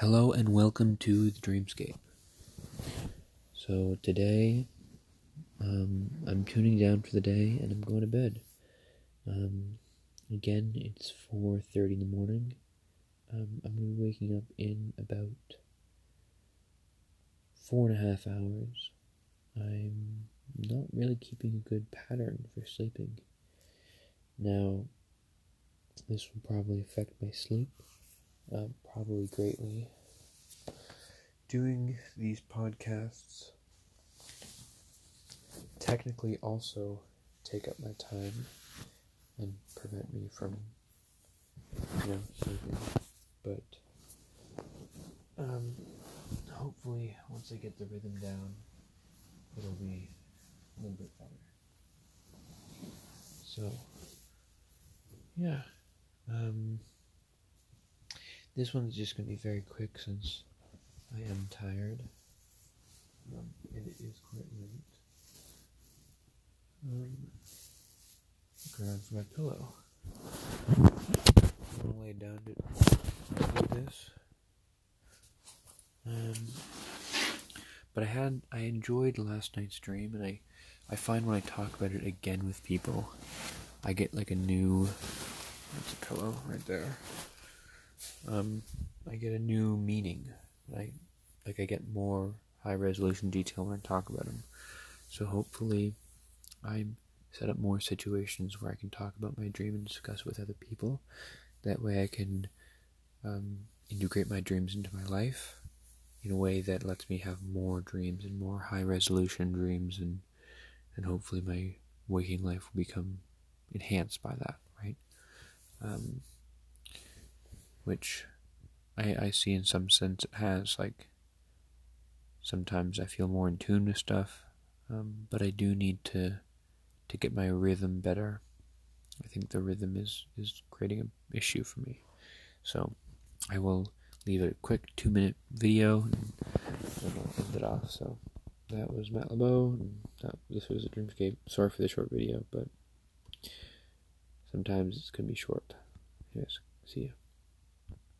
Hello and welcome to the Dreamscape. So today, um, I'm tuning down for the day and I'm going to bed. Um, again, it's 4:30 in the morning. Um, I'm gonna be waking up in about four and a half hours. I'm not really keeping a good pattern for sleeping. Now, this will probably affect my sleep uh, probably greatly. Doing these podcasts technically also take up my time and prevent me from, you know, sleeping. But um, hopefully, once I get the rhythm down, it'll be a little bit better. So, yeah. Um, this one's just going to be very quick since I am tired. Um, and it is quite late. Um, my pillow. I'm going to lay down to do this. Um, but I had I enjoyed last night's dream, and I I find when I talk about it again with people, I get like a new. That's a pillow right there um, I get a new meaning. I like I get more high resolution detail when I talk about them. So hopefully, I set up more situations where I can talk about my dream and discuss with other people. That way, I can um, integrate my dreams into my life in a way that lets me have more dreams and more high resolution dreams, and and hopefully my waking life will become enhanced by that. Right. Um, which I, I see in some sense it has. Like, sometimes I feel more in tune with stuff, um, but I do need to to get my rhythm better. I think the rhythm is is creating an issue for me. So I will leave a quick two minute video and I'll end it off. So that was Matt LeBeau, that, this was a Dreamscape. Sorry for the short video, but sometimes it's gonna be short. Yes, see ya.